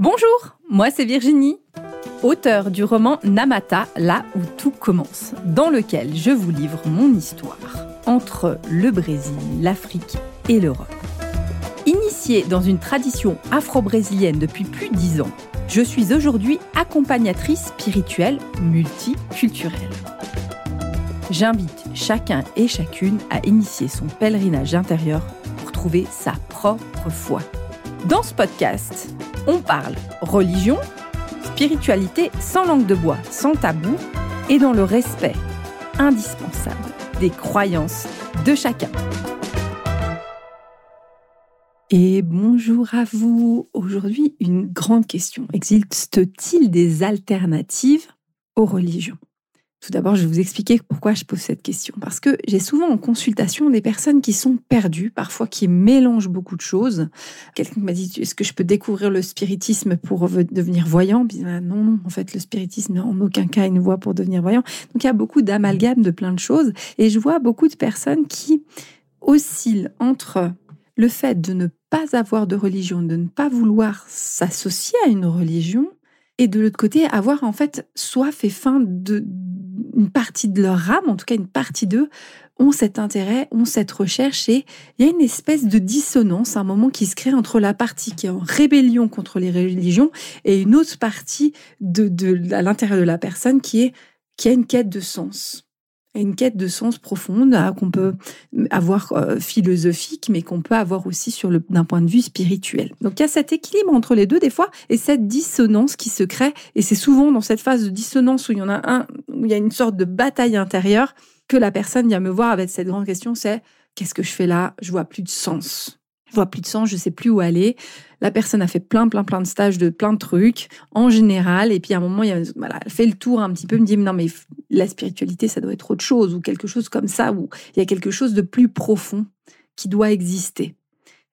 Bonjour, moi c'est Virginie, auteure du roman Namata, là où tout commence, dans lequel je vous livre mon histoire entre le Brésil, l'Afrique et l'Europe. Initiée dans une tradition afro-brésilienne depuis plus de dix ans, je suis aujourd'hui accompagnatrice spirituelle multiculturelle. J'invite chacun et chacune à initier son pèlerinage intérieur pour trouver sa propre foi. Dans ce podcast, on parle religion, spiritualité sans langue de bois, sans tabou et dans le respect indispensable des croyances de chacun. Et bonjour à vous. Aujourd'hui, une grande question. Existe-t-il des alternatives aux religions? Tout d'abord, je vais vous expliquer pourquoi je pose cette question. Parce que j'ai souvent en consultation des personnes qui sont perdues, parfois qui mélangent beaucoup de choses. Quelqu'un m'a dit Est-ce que je peux découvrir le spiritisme pour devenir voyant? Non, non, en fait, le spiritisme, en aucun cas, une voie pour devenir voyant. Donc, il y a beaucoup d'amalgames de plein de choses. Et je vois beaucoup de personnes qui oscillent entre le fait de ne pas avoir de religion, de ne pas vouloir s'associer à une religion, et de l'autre côté, avoir en fait soif et faim de, une partie de leur âme, en tout cas une partie d'eux, ont cet intérêt, ont cette recherche et il y a une espèce de dissonance, un moment qui se crée entre la partie qui est en rébellion contre les religions et une autre partie à l'intérieur de la personne qui est qui a une quête de sens une quête de sens profonde qu'on peut avoir euh, philosophique, mais qu'on peut avoir aussi sur le d'un point de vue spirituel. Donc il y a cet équilibre entre les deux des fois et cette dissonance qui se crée. Et c'est souvent dans cette phase de dissonance où il y en a un, où il y a une sorte de bataille intérieure que la personne vient me voir avec cette grande question, c'est qu'est-ce que je fais là? Je vois plus de sens je vois plus de sens, je sais plus où aller. La personne a fait plein, plein, plein de stages de plein de trucs en général. Et puis à un moment, elle fait le tour un petit peu, me dit non mais la spiritualité, ça doit être autre chose ou quelque chose comme ça où il y a quelque chose de plus profond qui doit exister.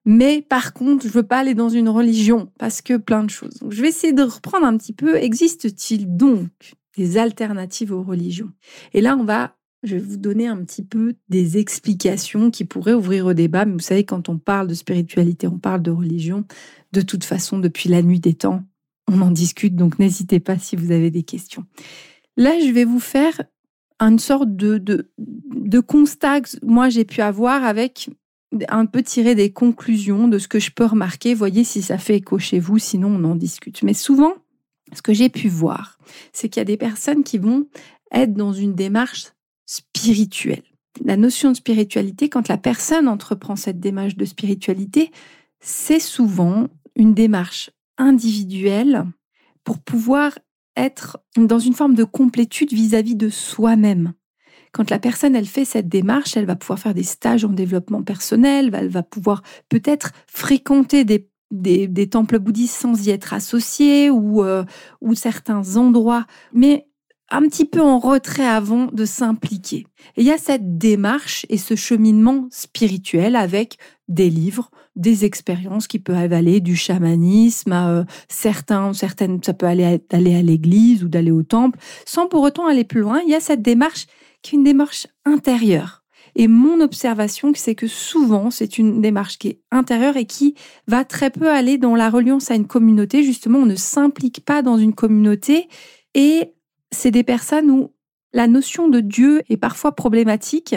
Mais par contre, je veux pas aller dans une religion parce que plein de choses. Donc, je vais essayer de reprendre un petit peu. Existe-t-il donc des alternatives aux religions? Et là, on va je vais vous donner un petit peu des explications qui pourraient ouvrir au débat. Mais vous savez, quand on parle de spiritualité, on parle de religion. De toute façon, depuis la nuit des temps, on en discute. Donc, n'hésitez pas si vous avez des questions. Là, je vais vous faire une sorte de, de, constat que moi j'ai pu avoir avec un peu tirer des conclusions de ce que je peux remarquer. Voyez si ça fait écho chez vous, sinon on en discute. Mais souvent, ce que j'ai pu voir, c'est qu'il y a des personnes qui vont être dans une démarche spirituel. La notion de spiritualité, quand la personne entreprend cette démarche de spiritualité, c'est souvent une démarche individuelle pour pouvoir être dans une forme de complétude vis-à-vis de soi-même. Quand la personne, elle fait cette démarche, elle va pouvoir faire des stages en développement personnel, elle va pouvoir peut-être fréquenter des, temples bouddhistes sans y être associée ou, euh, ou certains endroits. Mais un petit peu en retrait avant de s'impliquer. Et il y a cette démarche et ce cheminement spirituel avec des livres, des expériences qui peuvent aller du chamanisme à euh, certains, certaines, ça peut aller d'aller à l'église ou d'aller au temple, sans pour autant aller plus loin. Il y a cette démarche qui est une démarche intérieure. Et mon observation, c'est que souvent, c'est une démarche qui est intérieure et qui va très peu aller dans la reliance à une communauté. Justement, on ne s'implique pas dans une communauté et c'est des personnes où la notion de Dieu est parfois problématique,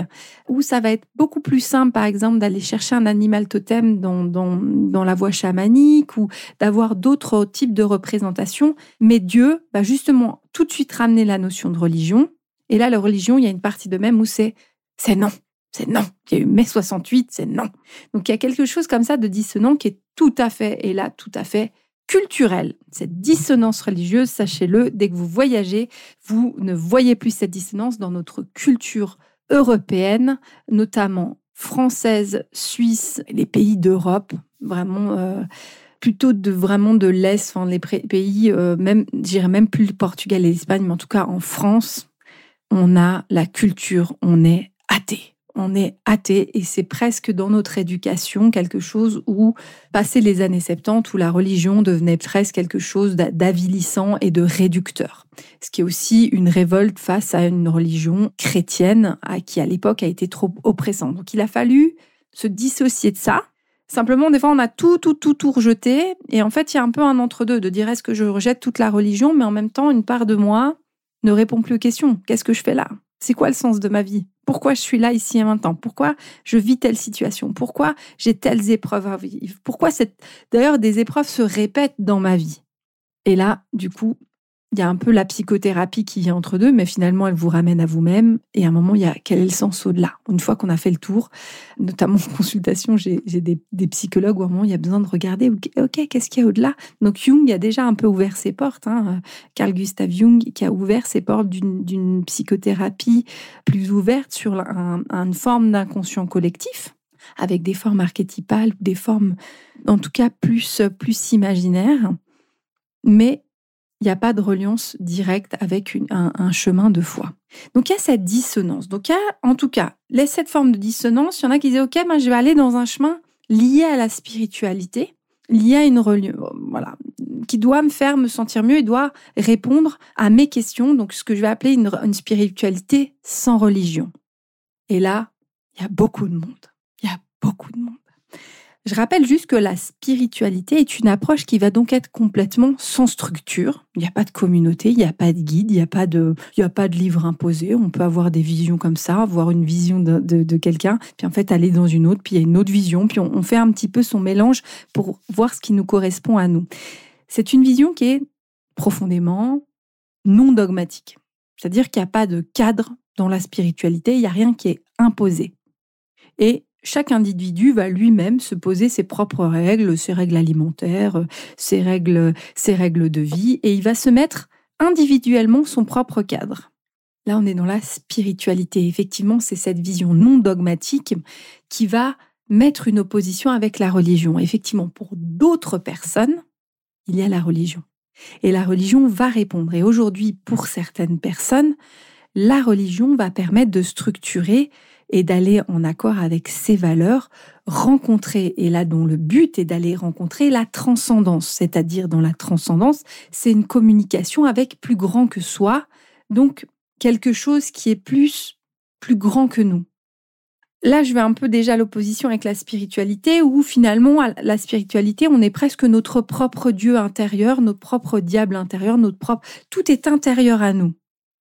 où ça va être beaucoup plus simple, par exemple, d'aller chercher un animal totem dans, la voie chamanique ou d'avoir d'autres types de représentations. Mais Dieu va justement tout de suite ramener la notion de religion. Et là, la religion, il y a une partie de même où c'est c'est non, c'est non. Il y a eu mai 68, c'est non. Donc il y a quelque chose comme ça de dissonant qui est tout à fait, et là, tout à fait culturelle. Cette dissonance religieuse, sachez-le, dès que vous voyagez, vous ne voyez plus cette dissonance dans notre culture européenne, notamment française, suisse, les pays d'Europe, vraiment euh, plutôt de vraiment de l'est, enfin les pays euh, même, j'irais même plus le Portugal et l'Espagne, mais en tout cas en France, on a la culture, on est athée on est athée et c'est presque dans notre éducation quelque chose où, passé les années 70, où la religion devenait presque quelque chose d'avilissant et de réducteur. Ce qui est aussi une révolte face à une religion chrétienne qui à l'époque a été trop oppressante. Donc il a fallu se dissocier de ça, Simplement, des fois, on a tout, tout, tout, tout rejeté. Et en fait, il y a un peu un entre-deux de dire est-ce que je rejette toute la religion, mais en même temps, une part de moi ne répond plus aux questions. Qu'est-ce que je fais là? C'est quoi le sens de ma vie? Pourquoi je suis là, ici et maintenant? Pourquoi je vis telle situation? Pourquoi j'ai telles épreuves à vivre? Pourquoi cette... D'ailleurs, des épreuves se répètent dans ma vie? Et là, du coup, il y a un peu la psychothérapie qui vient entre deux, mais finalement, elle vous ramène à vous-même. Et à un moment, il y a quel est le sens au-delà? Une fois qu'on a fait le tour, notamment en consultation, j'ai des, psychologues où à un moment, il y a besoin de regarder, OK, qu'est-ce qu'il y a au-delà? Donc Jung a déjà un peu ouvert ses portes. Hein. Carl Gustav Jung qui a ouvert ses portes d'une psychothérapie plus ouverte sur une forme d'inconscient collectif avec des formes archétypales des formes, en tout cas, plus, plus imaginaires. Mais il n'y a pas de reliance directe avec un, chemin de foi. Donc il y a cette dissonance. Donc il y a, en tout cas, cette forme de dissonance, il y en a qui disent, OK, moi je vais aller dans un chemin lié à la spiritualité, lié à une religion, voilà, qui doit me faire me sentir mieux et doit répondre à mes questions, donc ce que je vais appeler une spiritualité sans religion. Et là, il y a beaucoup de monde. Il y a beaucoup de monde. Je rappelle juste que la spiritualité est une approche qui va donc être complètement sans structure. Il n'y a pas de communauté, il n'y a pas de guide, il n'y a pas de, a pas de livre imposé. On peut avoir des visions comme ça, avoir une vision de, quelqu'un, puis en fait aller dans une autre, puis il y a une autre vision, puis on, on fait un petit peu son mélange pour voir ce qui nous correspond à nous. C'est une vision qui est profondément non dogmatique. C'est-à-dire qu'il n'y a pas de cadre dans la spiritualité, il n'y a rien qui est imposé. Et chaque individu va lui-même se poser ses propres règles, ses règles alimentaires, ses règles, ses règles de vie, et il va se mettre individuellement son propre cadre. Là, on est dans la spiritualité. Effectivement, c'est cette vision non dogmatique qui va mettre une opposition avec la religion. Effectivement, pour d'autres personnes, il y a la religion. Et la religion va répondre. Et aujourd'hui, pour certaines personnes, la religion va permettre de structurer et d'aller en accord avec ses valeurs, rencontrer, et là dont le but est d'aller rencontrer la transcendance, c'est-à-dire dans la transcendance, c'est une communication avec plus grand que soi, donc quelque chose qui est plus, plus grand que nous. Là, je vais un peu déjà l'opposition avec la spiritualité, où finalement, la spiritualité, on est presque notre propre Dieu intérieur, notre propre diable intérieur, notre propre... Tout est intérieur à nous.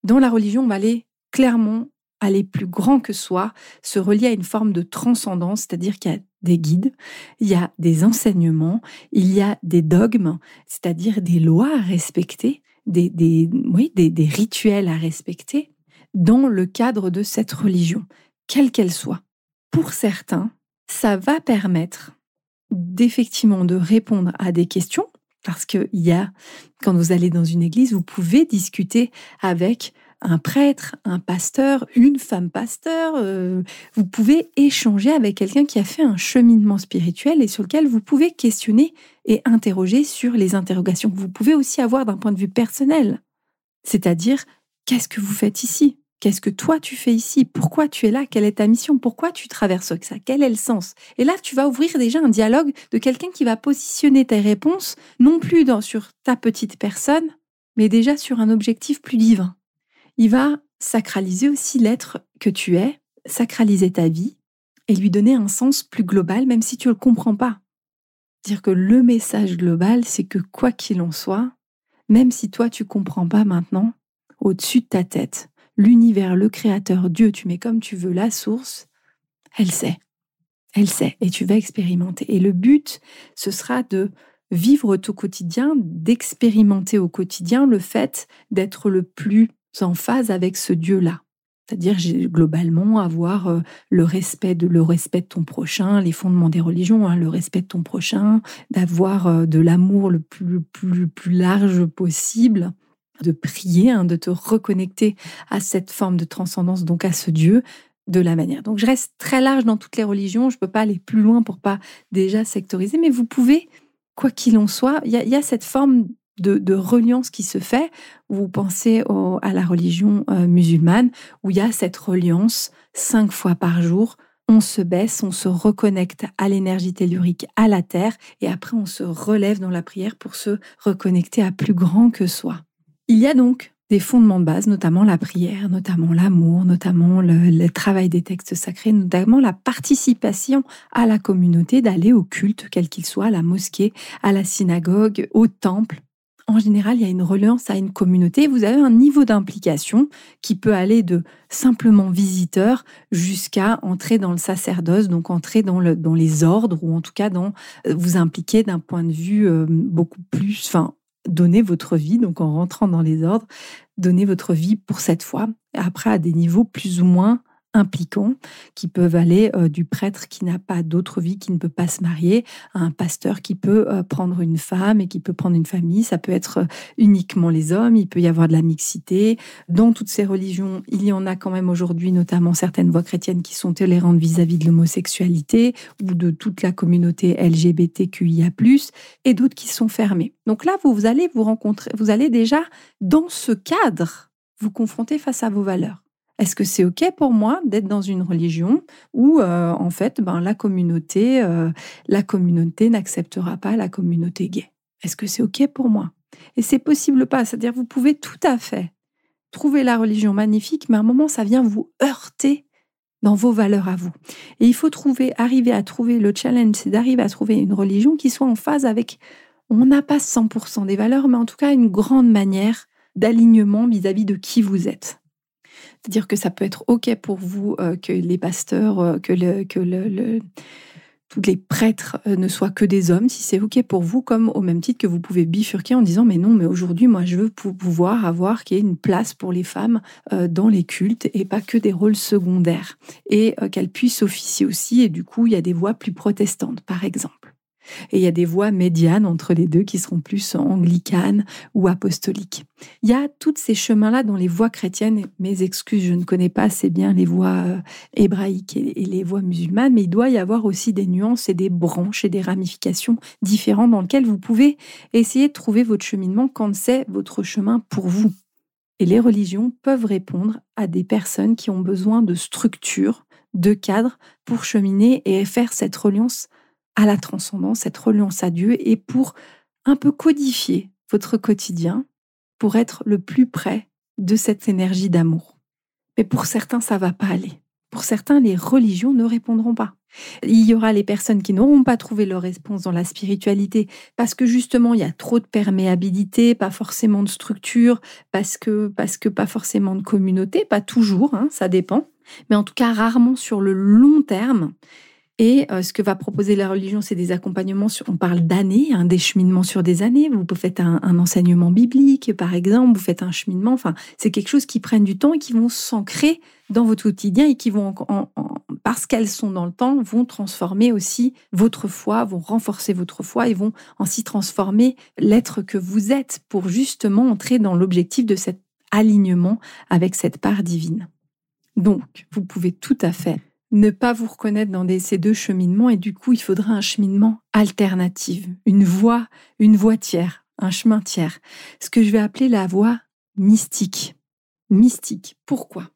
Dans la religion, on va aller clairement aller plus grand que soi, se relier à une forme de transcendance, c'est-à-dire qu'il y a des guides, il y a des enseignements, il y a des dogmes, c'est-à-dire des lois à respecter, des, des, oui, des, des rituels à respecter dans le cadre de cette religion, quelle qu'elle soit. Pour certains, ça va permettre d'effectivement de répondre à des questions, parce qu'il y a, quand vous allez dans une église, vous pouvez discuter avec un prêtre, un pasteur, une femme pasteur. Euh, vous pouvez échanger avec quelqu'un qui a fait un cheminement spirituel et sur lequel vous pouvez questionner et interroger sur les interrogations que vous pouvez aussi avoir d'un point de vue personnel. C'est-à-dire, qu'est-ce que vous faites ici? Qu'est-ce que toi tu fais ici? Pourquoi tu es là? Quelle est ta mission? Pourquoi tu traverses ça? Quel est le sens? Et là, tu vas ouvrir déjà un dialogue de quelqu'un qui va positionner tes réponses non plus dans, sur ta petite personne, mais déjà sur un objectif plus divin il va sacraliser aussi l'être que tu es, sacraliser ta vie et lui donner un sens plus global, même si tu ne le comprends pas. Dire que le message global, c'est que quoi qu'il en soit, même si toi tu comprends pas maintenant, au-dessus de ta tête, l'univers, le créateur, Dieu, tu mets comme tu veux la source, elle sait. Elle sait et tu vas expérimenter. Et le but, ce sera de vivre ton quotidien, d'expérimenter au quotidien le fait d'être le plus en phase avec ce Dieu-là. C'est-à-dire globalement avoir euh, le respect de le respect de ton prochain, les fondements des religions, hein, le respect de ton prochain, d'avoir euh, de l'amour le plus, plus, plus large possible, de prier, hein, de te reconnecter à cette forme de transcendance, donc à ce Dieu, de la manière. Donc je reste très large dans toutes les religions, je ne peux pas aller plus loin pour pas déjà sectoriser, mais vous pouvez, quoi qu'il en soit, il y, a cette forme de, reliance qui se fait. Vous pensez à la religion euh, musulmane, où il y a cette reliance cinq fois par jour. On se baisse, on se reconnecte à l'énergie tellurique, à la terre, et après on se relève dans la prière pour se reconnecter à plus grand que soi. Il y a donc des fondements de base, notamment la prière, notamment l'amour, notamment le, travail des textes sacrés, notamment la participation à la communauté, d'aller au culte, quel qu'il soit, à la mosquée, à la synagogue, au temple. En général, il y a une reliance à une communauté. Vous avez un niveau d'implication qui peut aller de simplement visiteur jusqu'à entrer dans le sacerdoce, donc entrer dans, le, dans les ordres ou en tout cas euh, vous impliquer d'un point de vue euh, beaucoup plus, enfin, donner votre vie, donc en rentrant dans les ordres, donner votre vie pour cette foi, après à des niveaux plus ou moins impliquants qui peuvent aller euh, du prêtre qui n'a pas d'autre vie, qui ne peut pas se marier, à un pasteur qui peut euh, prendre une femme et qui peut prendre une famille. Ça peut être euh, uniquement les hommes, il peut y avoir de la mixité. Dans toutes ces religions, il y en a quand même aujourd'hui, notamment certaines voix chrétiennes qui sont tolérantes vis-à-vis de l'homosexualité ou de toute la communauté LGBTQIA+, et d'autres qui sont fermées. Donc là, vous allez vous rencontrer, vous allez déjà, dans ce cadre, vous confronter face à vos valeurs. Est-ce que c'est OK pour moi d'être dans une religion où, euh, en fait, ben, la communauté, euh, la communauté n'acceptera pas la communauté gay? Est-ce que c'est OK pour moi? Et c'est possible pas. C'est-à-dire, vous pouvez tout à fait trouver la religion magnifique, mais à un moment, ça vient vous heurter dans vos valeurs à vous. Et il faut trouver, arriver à trouver le challenge, c'est d'arriver à trouver une religion qui soit en phase avec, on n'a pas 100% des valeurs, mais en tout cas une grande manière d'alignement vis-à-vis de qui vous êtes. C'est-à-dire que ça peut être OK pour vous euh, que les pasteurs, euh, que, tous les prêtres euh, ne soient que des hommes, si c'est OK pour vous, comme au même titre que vous pouvez bifurquer en disant mais non, mais aujourd'hui, moi, je veux pouvoir avoir qu'il y ait une place pour les femmes dans les cultes et pas que des rôles secondaires. Et qu'elles puissent officier aussi, et du coup, il y a des voix plus protestantes, par exemple. Et il y a des voies médianes entre les deux qui seront plus anglicanes ou apostoliques. Il y a tous ces chemins-là dans les voies chrétiennes. Mes excuses, je ne connais pas assez bien les voies euh, hébraïques et les voies musulmanes, mais il doit y avoir aussi des nuances et des branches et des ramifications différentes dans lesquelles vous pouvez essayer de trouver votre cheminement quand c'est votre chemin pour vous. Et les religions peuvent répondre à des personnes qui ont besoin de structures, de cadres pour cheminer et faire cette reliance à la transcendance, cette reliance à Dieu et pour un peu codifier votre quotidien pour être le plus près de cette énergie d'amour. Mais pour certains, ça va pas aller. Pour certains, les religions ne répondront pas. Il y aura les personnes qui n'auront pas trouvé leur réponse dans la spiritualité parce que justement il y a trop de perméabilité, pas forcément de structure, parce que parce que pas forcément de communauté, pas toujours, hein, ça dépend, mais en tout cas rarement sur le long terme. Et euh, ce que va proposer la religion, c'est des accompagnements, on parle d'années, un des cheminements sur des années. Vous faites un, enseignement biblique, par exemple, vous faites un cheminement. Enfin, c'est quelque chose qui prennent du temps et qui vont s'ancrer dans votre quotidien et qui vont, parce qu'elles sont dans le temps, vont transformer aussi votre foi, vont renforcer votre foi et vont ainsi transformer l'être que vous êtes pour justement entrer dans l'objectif de cet alignement avec cette part divine. Donc, vous pouvez tout à fait ne pas vous reconnaître dans ces deux cheminements et du coup il faudra un cheminement alternatif, une voie, une voie tiers, un chemin tiers, ce que je vais appeler la voie mystique. Mystique. Pourquoi?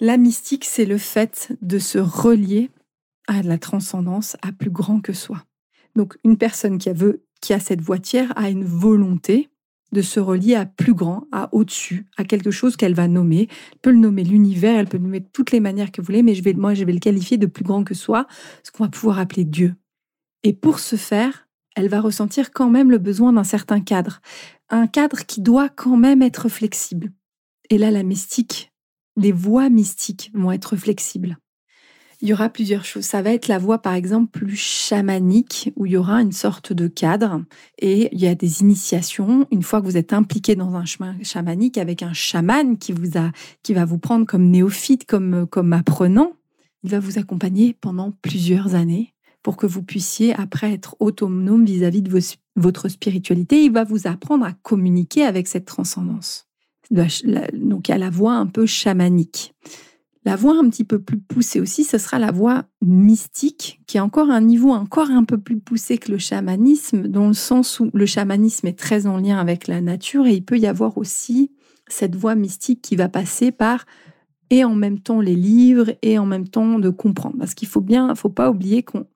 La mystique, c'est le fait de se relier à la transcendance, à plus grand que soi. Donc une personne qui a, cette voie tiers a une volonté de se relier à plus grand, à au-dessus, à quelque chose qu'elle va nommer. Elle peut le nommer l'univers, elle peut le nommer de toutes les manières que vous voulez, mais je vais, moi, je vais le qualifier de plus grand que soi, ce qu'on va pouvoir appeler Dieu. Et pour ce faire, elle va ressentir quand même le besoin d'un certain cadre, un cadre qui doit quand même être flexible. Et là, la mystique, les voies mystiques vont être flexibles il y aura plusieurs choses. Ça va être la voie, par exemple, plus chamanique, où il y aura une sorte de cadre et il y a des initiations. Une fois que vous êtes impliqué dans un chemin chamanique avec un chaman qui vous a, qui va vous prendre comme néophyte, comme, comme apprenant, il va vous accompagner pendant plusieurs années pour que vous puissiez après être autonome vis-à-vis de votre spiritualité. Il va vous apprendre à communiquer avec cette transcendance. Donc il y a la voie un peu chamanique. La voie un petit peu plus poussée aussi, ce sera la voie mystique, qui est encore un niveau encore un peu plus poussé que le chamanisme, dans le sens où le chamanisme est très en lien avec la nature et il peut y avoir aussi cette voie mystique qui va passer par et en même temps les livres et en même temps de comprendre. Parce qu'il faut bien, faut pas oublier qu'on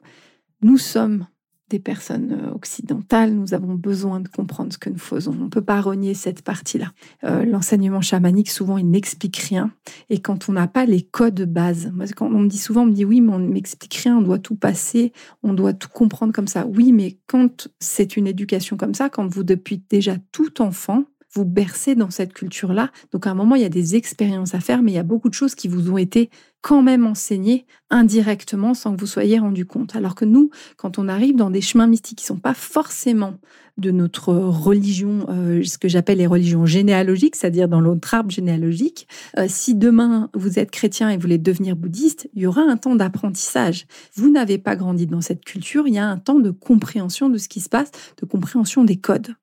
nous sommes des personnes euh, occidentales, nous avons besoin de comprendre ce que nous faisons. On ne peut pas renier cette partie-là. Euh, l'enseignement chamanique, souvent, il n'explique rien. Et quand on n'a pas les codes de base, moi, quand on me dit souvent, on me dit oui, mais on ne m'explique rien, on doit tout passer, on doit tout comprendre comme ça. Oui, mais quand c'est une éducation comme ça, quand vous, depuis déjà tout enfant, vous bercez dans cette culture-là. Donc à un moment, il y a des expériences à faire, mais il y a beaucoup de choses qui vous ont été quand même enseignées indirectement sans que vous soyez rendu compte. Alors que nous, quand on arrive dans des chemins mystiques qui ne sont pas forcément de notre religion, euh, ce que j'appelle les religions généalogiques, c'est-à-dire dans l'autre arbre généalogique, euh, si demain vous êtes chrétien et voulez devenir bouddhiste, il y aura un temps d'apprentissage. Vous n'avez pas grandi dans cette culture, il y a un temps de compréhension de ce qui se passe, de compréhension des codes.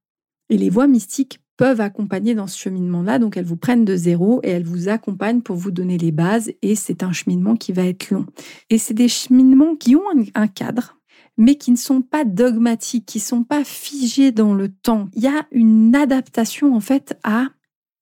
Et les voies mystiques peuvent accompagner dans ce cheminement-là. Donc, elles vous prennent de zéro et elles vous accompagnent pour vous donner les bases. Et c'est un cheminement qui va être long. Et c'est des cheminements qui ont un cadre, mais qui ne sont pas dogmatiques, qui ne sont pas figés dans le temps. Il y a une adaptation, en fait, à,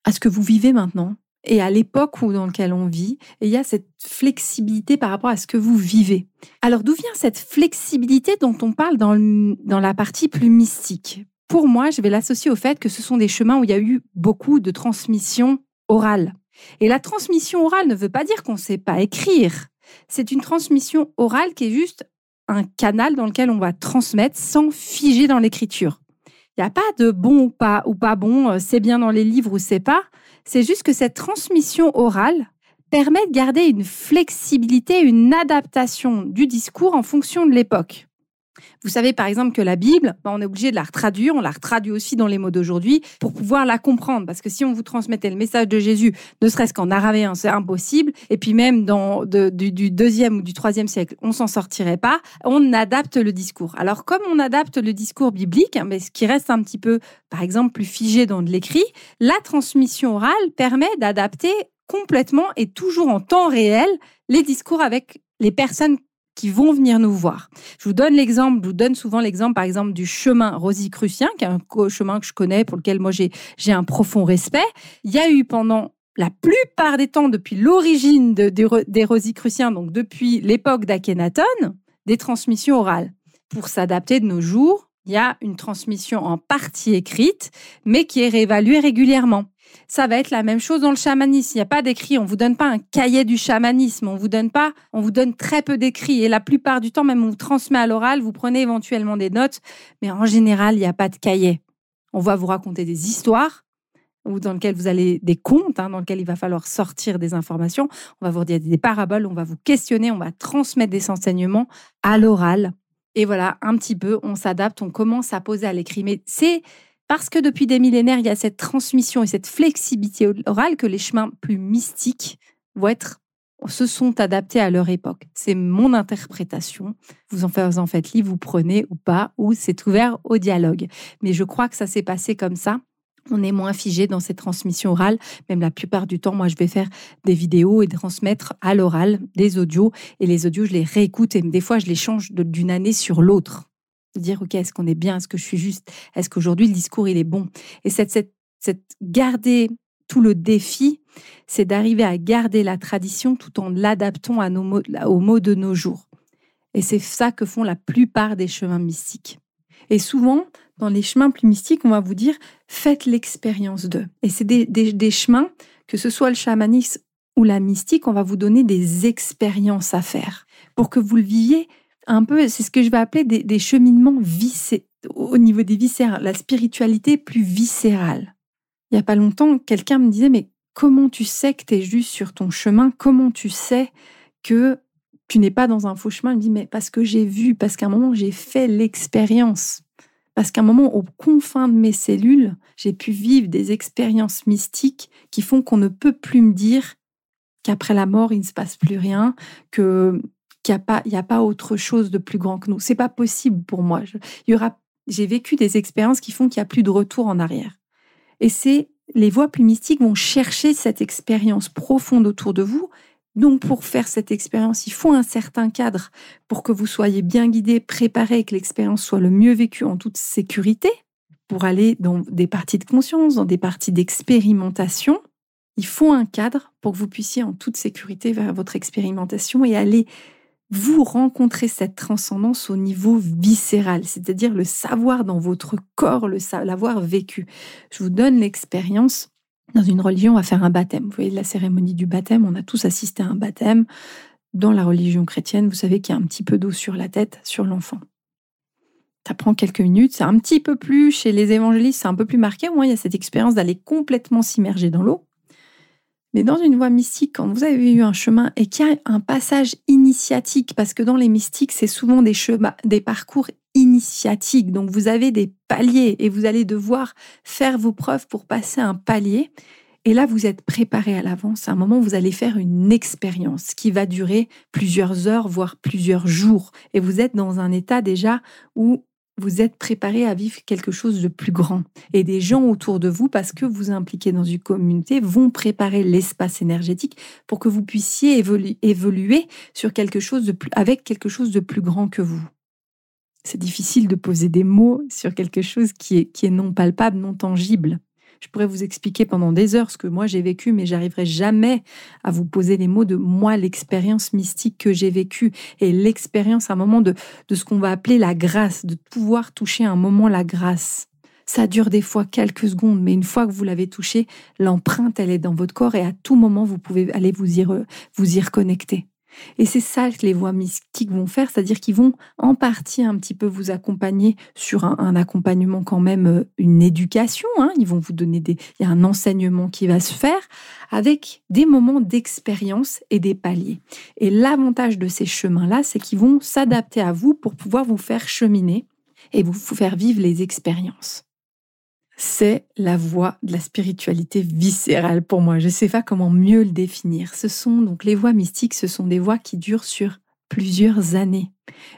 à ce que vous vivez maintenant et à l'époque dans laquelle on vit. Et il y a cette flexibilité par rapport à ce que vous vivez. Alors, d'où vient cette flexibilité dont on parle dans, dans la partie plus mystique? Pour moi, je vais l'associer au fait que ce sont des chemins où il y a eu beaucoup de transmission orale. Et la transmission orale ne veut pas dire qu'on ne sait pas écrire. C'est une transmission orale qui est juste un canal dans lequel on va transmettre sans figer dans l'écriture. Il n'y a pas de bon ou pas, ou pas bon, euh, c'est bien dans les livres ou c'est pas. C'est juste que cette transmission orale permet de garder une flexibilité, une adaptation du discours en fonction de l'époque. Vous savez par exemple que la Bible, bah, on est obligé de la retraduire, on la retraduit aussi dans les mots d'aujourd'hui pour pouvoir la comprendre. Parce que si on vous transmettait le message de Jésus, ne serait-ce qu'en araméen, c'est impossible. Et puis même dans du, deuxième ou du troisième siècle, on s'en sortirait pas. On adapte le discours. Alors comme on adapte le discours biblique, hein, mais ce qui reste un petit peu, par exemple, plus figé dans de l'écrit, la transmission orale permet d'adapter complètement et toujours en temps réel les discours avec les personnes qui vont venir nous voir. Je vous donne l'exemple, je vous donne souvent l'exemple, par exemple, du chemin Rosicrucien, qui est un chemin que je connais, pour lequel moi j'ai un profond respect. Il y a eu pendant la plupart des temps, depuis l'origine de, des Rosicruciens, donc depuis l'époque d'Akhenaton, des transmissions orales. Pour s'adapter de nos jours, il y a une transmission en partie écrite, mais qui est réévaluée régulièrement. Ça va être la même chose dans le chamanisme. Il n'y a pas d'écrit. On vous donne pas un cahier du chamanisme. On vous donne pas, on vous donne très peu d'écrits. Et la plupart du temps, même on vous transmet à l'oral, vous prenez éventuellement des notes. Mais en général, il n'y a pas de cahier. On va vous raconter des histoires ou dans lesquelles vous allez des contes, hein, dans lesquels il va falloir sortir des informations. On va vous dire des paraboles, on va vous questionner, on va transmettre des enseignements à l'oral. Et voilà, un petit peu, on s'adapte, on commence à poser à l'écrit. Mais c'est parce que depuis des millénaires, il y a cette transmission et cette flexibilité orale que les chemins plus mystiques vont être se sont adaptés à leur époque. C'est mon interprétation. Vous en faites, en vous prenez ou pas, ou c'est ouvert au dialogue. Mais je crois que ça s'est passé comme ça. On est moins figé dans ces transmissions orales. Même la plupart du temps, moi, je vais faire des vidéos et transmettre à l'oral des audios. Et les audios, je les réécoute et des fois, je les change d'une année sur l'autre dire, OK, est-ce qu'on est bien? Est-ce que je suis juste? Est-ce qu'aujourd'hui, le discours, il est bon? Et cette, cette, cette, garder tout le défi, c'est d'arriver à garder la tradition tout en l'adaptant à nos aux mots de nos jours. Et c'est ça que font la plupart des chemins mystiques. Et souvent, dans les chemins plus mystiques, on va vous dire, faites l'expérience d'eux. Et c'est des, des chemins, que ce soit le chamanisme ou la mystique, on va vous donner des expériences à faire pour que vous le viviez un peu, c'est ce que je vais appeler des, cheminements au niveau des viscères, la spiritualité plus viscérale. Il n'y a pas longtemps, quelqu'un me disait, mais comment tu sais que tu es juste sur ton chemin? Comment tu sais que tu n'es pas dans un faux chemin? Il me dit, mais parce que j'ai vu, parce qu'à un moment, j'ai fait l'expérience. Parce qu'à un moment, aux confins de mes cellules, j'ai pu vivre des expériences mystiques qui font qu'on ne peut plus me dire qu'après la mort, il ne se passe plus rien, que qu'il n'y a pas, autre chose de plus grand que nous. C'est pas possible pour moi. j'ai vécu des expériences qui font qu'il n'y a plus de retour en arrière. Et c'est les voies plus mystiques vont chercher cette expérience profonde autour de vous. Donc, pour faire cette expérience, il faut un certain cadre pour que vous soyez bien guidé, préparé, que l'expérience soit le mieux vécue en toute sécurité. Pour aller dans des parties de conscience, dans des parties d'expérimentation, il faut un cadre pour que vous puissiez en toute sécurité vers votre expérimentation et aller vous rencontrez cette transcendance au niveau viscéral, c'est-à-dire le savoir dans votre corps, le l'avoir vécu. Je vous donne l'expérience. Dans une religion, on va faire un baptême. Vous voyez la cérémonie du baptême, on a tous assisté à un baptême. Dans la religion chrétienne, vous savez qu'il y a un petit peu d'eau sur la tête, sur l'enfant. Ça prend quelques minutes, c'est un petit peu plus, chez les évangélistes, c'est un peu plus marqué. Au moins, il y a cette expérience d'aller complètement s'immerger dans l'eau. Mais dans une voie mystique, quand vous avez eu un chemin et qu'il y a un passage initiatique, parce que dans les mystiques, c'est souvent des, chemins, des parcours initiatiques, donc vous avez des paliers et vous allez devoir faire vos preuves pour passer un palier. Et là, vous êtes préparé à l'avance. À un moment, vous allez faire une expérience qui va durer plusieurs heures, voire plusieurs jours. Et vous êtes dans un état déjà où vous êtes préparé à vivre quelque chose de plus grand. Et des gens autour de vous, parce que vous impliquez dans une communauté, vont préparer l'espace énergétique pour que vous puissiez évoluer sur quelque chose avec quelque chose de plus grand que vous. C'est difficile de poser des mots sur quelque chose qui est, qui est non palpable, non tangible. Je pourrais vous expliquer pendant des heures ce que moi j'ai vécu, mais j'arriverai jamais à vous poser les mots de moi, l'expérience mystique que j'ai vécue et l'expérience à un moment de, de ce qu'on va appeler la grâce, de pouvoir toucher un moment la grâce. Ça dure des fois quelques secondes, mais une fois que vous l'avez touché, l'empreinte, elle est dans votre corps et à tout moment, vous pouvez aller vous y, vous y reconnecter. Et c'est ça que les voix mystiques vont faire, c'est-à-dire qu'ils vont en partie un petit peu vous accompagner sur un, accompagnement quand même, euh, une éducation. Hein. Il y a un enseignement qui va se faire avec des moments d'expérience et des paliers. Et l'avantage de ces chemins-là, c'est qu'ils vont s'adapter à vous pour pouvoir vous faire cheminer et vous faire vivre les expériences c'est la voie de la spiritualité viscérale pour moi. Je ne sais pas comment mieux le définir. Ce sont donc les voies mystiques, ce sont des voies qui durent sur plusieurs années,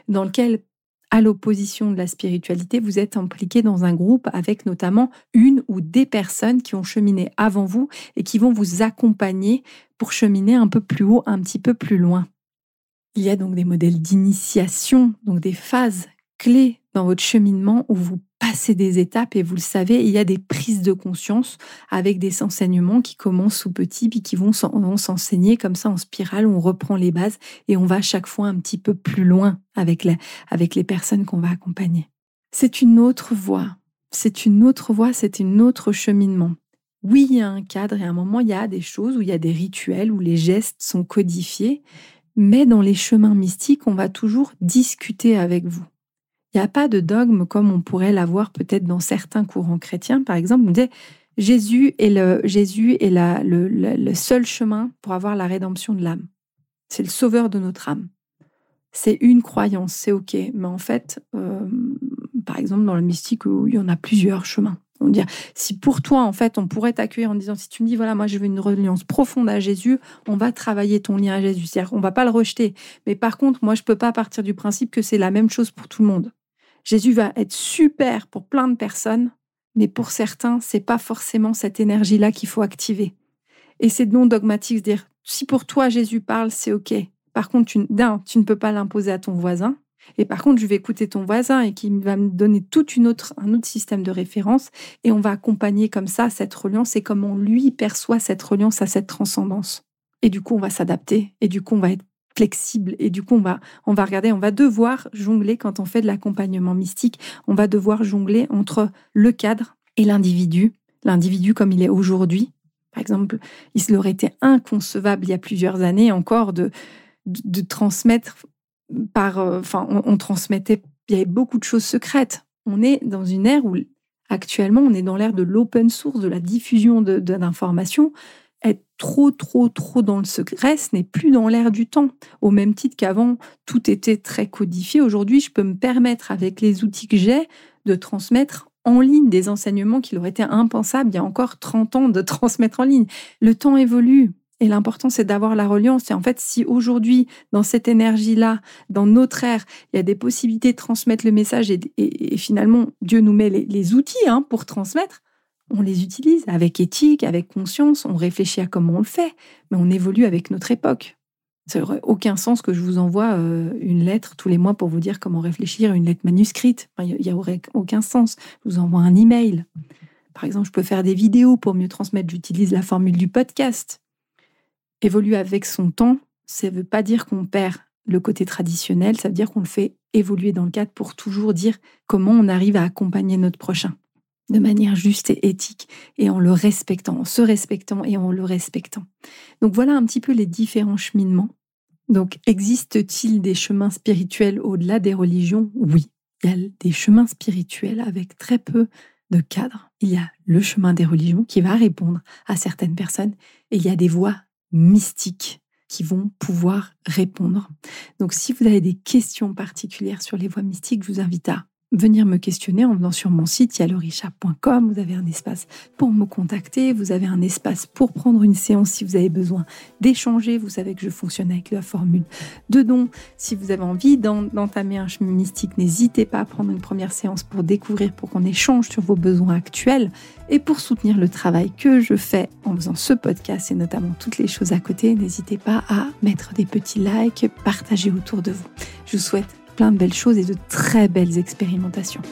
dans lesquelles, à l'opposition de la spiritualité, vous êtes impliqué dans un groupe avec notamment une ou des personnes qui ont cheminé avant vous et qui vont vous accompagner pour cheminer un peu plus haut, un petit peu plus loin. Il y a donc des modèles d'initiation, donc des phases clés dans votre cheminement où vous passez des étapes et vous le savez, il y a des prises de conscience avec des enseignements qui commencent sous petit puis qui vont s'enseigner comme ça en spirale, on reprend les bases et on va chaque fois un petit peu plus loin avec, avec les personnes qu'on va accompagner. C'est une autre voie, c'est une autre voie, c'est un autre cheminement. Oui, il y a un cadre et à un moment, il y a des choses où il y a des rituels, où les gestes sont codifiés, mais dans les chemins mystiques, on va toujours discuter avec vous. Il n'y a pas de dogme comme on pourrait l'avoir peut-être dans certains courants chrétiens. Par exemple, on dit Jésus est, le, Jésus est le, seul chemin pour avoir la rédemption de l'âme. C'est le sauveur de notre âme. C'est une croyance, c'est OK. Mais en fait, euh, par exemple, dans le mystique, il y en a plusieurs chemins. On dit, si pour toi, en fait, on pourrait t'accueillir en disant, si tu me dis, voilà, moi, je veux une reliance profonde à Jésus, on va travailler ton lien à Jésus. C'est-à-dire, on va pas le rejeter. Mais par contre, moi, je peux pas partir du principe que c'est la même chose pour tout le monde. Jésus va être super pour plein de personnes, mais pour certains, c'est pas forcément cette énergie-là qu'il faut activer. Et c'est non dogmatique de dire si pour toi Jésus parle, c'est ok. Par contre, tu, tu ne peux pas l'imposer à ton voisin. Et par contre, je vais écouter ton voisin et qui va me donner tout une autre, un autre système de référence et on va accompagner comme ça cette reliance et comment lui perçoit cette reliance à cette transcendance. Et du coup, on va s'adapter et du coup, on va être flexible. Et du coup, on va, on va regarder, on va devoir jongler quand on fait de l'accompagnement mystique, on va devoir jongler entre le cadre et l'individu, l'individu comme il est aujourd'hui. Par exemple, il aurait été inconcevable il y a plusieurs années encore de, de, transmettre par, euh, enfin, on, transmettait, il y avait beaucoup de choses secrètes. On est dans une ère où actuellement, on est dans l'ère de l'open source, de la diffusion d'informations. De, être trop, trop, trop dans le secret, ce n'est plus dans l'air du temps. Au même titre qu'avant, tout était très codifié. Aujourd'hui, je peux me permettre, avec les outils que j'ai, de transmettre en ligne des enseignements qu'il aurait été impensable il y a encore 30 ans de transmettre en ligne. Le temps évolue. Et l'important, c'est d'avoir la reliance. Et en fait, si aujourd'hui, dans cette énergie-là, dans notre ère, il y a des possibilités de transmettre le message et, finalement, Dieu nous met les, outils hein, pour transmettre, on les utilise avec éthique, avec conscience, on réfléchit à comment on le fait, mais on évolue avec notre époque. Ça n'aurait aucun sens que je vous envoie euh, une lettre tous les mois pour vous dire comment réfléchir, une lettre manuscrite. Il n'y aurait aucun sens. Je vous envoie un email. Par exemple, je peux faire des vidéos pour mieux transmettre. J'utilise la formule du podcast. Évoluer avec son temps, ça ne veut pas dire qu'on perd le côté traditionnel, ça veut dire qu'on le fait évoluer dans le cadre pour toujours dire comment on arrive à accompagner notre prochain de manière juste et éthique et en le respectant, en se respectant et en le respectant. Donc voilà un petit peu les différents cheminements. Donc existe-t-il des chemins spirituels au-delà des religions? Oui, il y a des chemins spirituels avec très peu de cadres. Il y a le chemin des religions qui va répondre à certaines personnes et il y a des voies mystiques qui vont pouvoir répondre. Donc si vous avez des questions particulières sur les voies mystiques, je vous invite à venir me questionner en venant sur mon site yaloricha.com. Vous avez un espace pour me contacter, vous avez un espace pour prendre une séance si vous avez besoin d'échanger. Vous savez que je fonctionne avec la formule de don. Si vous avez envie d'entamer un chemin mystique, n'hésitez pas à prendre une première séance pour découvrir, pour qu'on échange sur vos besoins actuels et pour soutenir le travail que je fais en faisant ce podcast et notamment toutes les choses à côté. N'hésitez pas à mettre des petits likes, partager autour de vous. Je vous souhaite plein de belles choses et de très belles expérimentations.